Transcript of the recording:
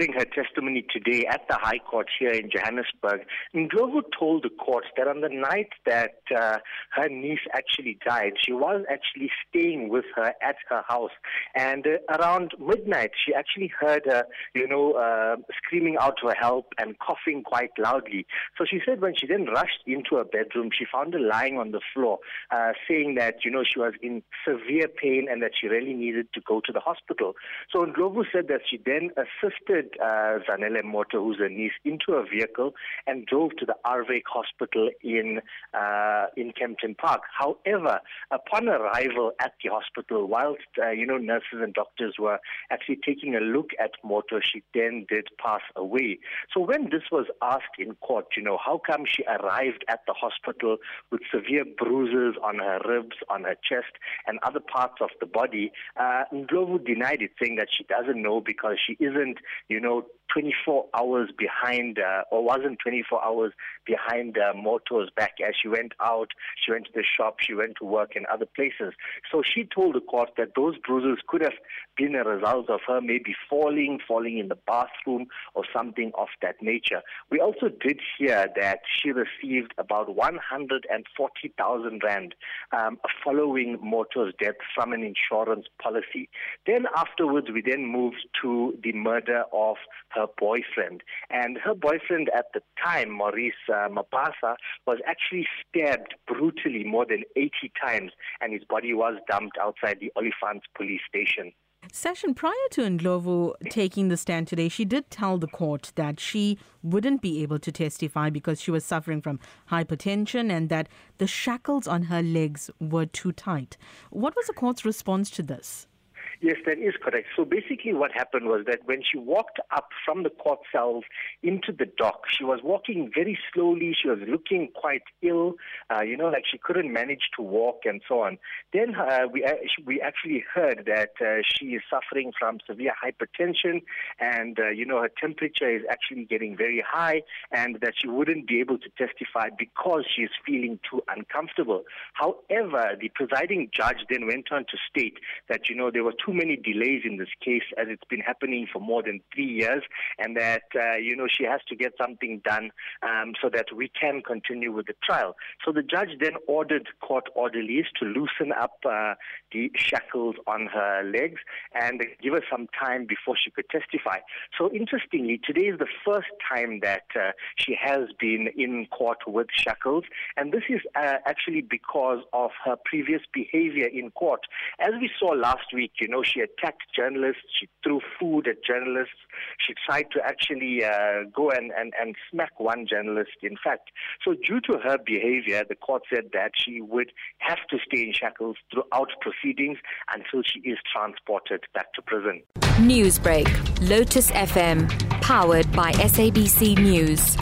During her testimony today at the High Court here in Johannesburg, Ndlovu told the court that on the night that uh, her niece actually died, she was actually staying with her at her house. And uh, around midnight, she actually heard her, you know, uh, screaming out for help and coughing quite loudly. So she said when she then rushed into her bedroom, she found her lying on the floor, uh, saying that, you know, she was in severe pain and that she really needed to go to the hospital. So Ndlovu said that she then assisted uh, Zanele Motha, who's her niece, into a vehicle and drove to the Aardweyk Hospital in uh, in Kempton Park. However, upon arrival at the hospital, whilst uh, you know nurses and doctors were actually taking a look at Motha, she then did pass away. So when this was asked in court, you know, how come she arrived at the hospital with severe bruises on her ribs, on her chest, and other parts of the body, uh, Ndlovu denied it, saying that she doesn't know because she isn't, you know, 24 hours behind, uh, or wasn't 24 hours behind uh, Motha's back as she went out, she went to the shop, she went to work in other places. So she told the court that those bruises could have been a result of her maybe falling, falling in the bathroom, or something of that nature. We also did hear that she received about 140,000 rand um, following Motha's death from an insurance policy. Then afterwards, we then moved to the murder of her boyfriend. And her boyfriend at the time, Maurice uh, Mabasa, was actually stabbed brutally more than 80 times, and his body was dumped outside the Olifants police station. Session prior to Ndlovu taking the stand today, she did tell the court that she wouldn't be able to testify because she was suffering from hypertension and that the shackles on her legs were too tight. What was the court's response to this? Yes, that is correct. So basically, what happened was that when she walked up from the court cells into the dock, she was walking very slowly. She was looking quite ill, uh, you know, like she couldn't manage to walk and so on. Then uh, we uh, we actually heard that uh, she is suffering from severe hypertension, and uh, you know her temperature is actually getting very high, and that she wouldn't be able to testify because she is feeling too uncomfortable. However, the presiding judge then went on to state that you know there were too many delays in this case as it's been happening for more than three years, and that, uh, you know, she has to get something done um, so that we can continue with the trial. So the judge then ordered court orderlies to loosen up uh, the shackles on her legs and give her some time before she could testify. So interestingly, today is the first time that uh, she has been in court with shackles, and this is uh, actually because of her previous behavior in court. As we saw last week, you know, she attacked journalists, she threw food at journalists, she tried to actually uh, go and, and, and smack one journalist, in fact. So, due to her behavior, the court said that she would have to stay in shackles throughout proceedings until she is transported back to prison. Newsbreak, Lotus FM, powered by SABC News.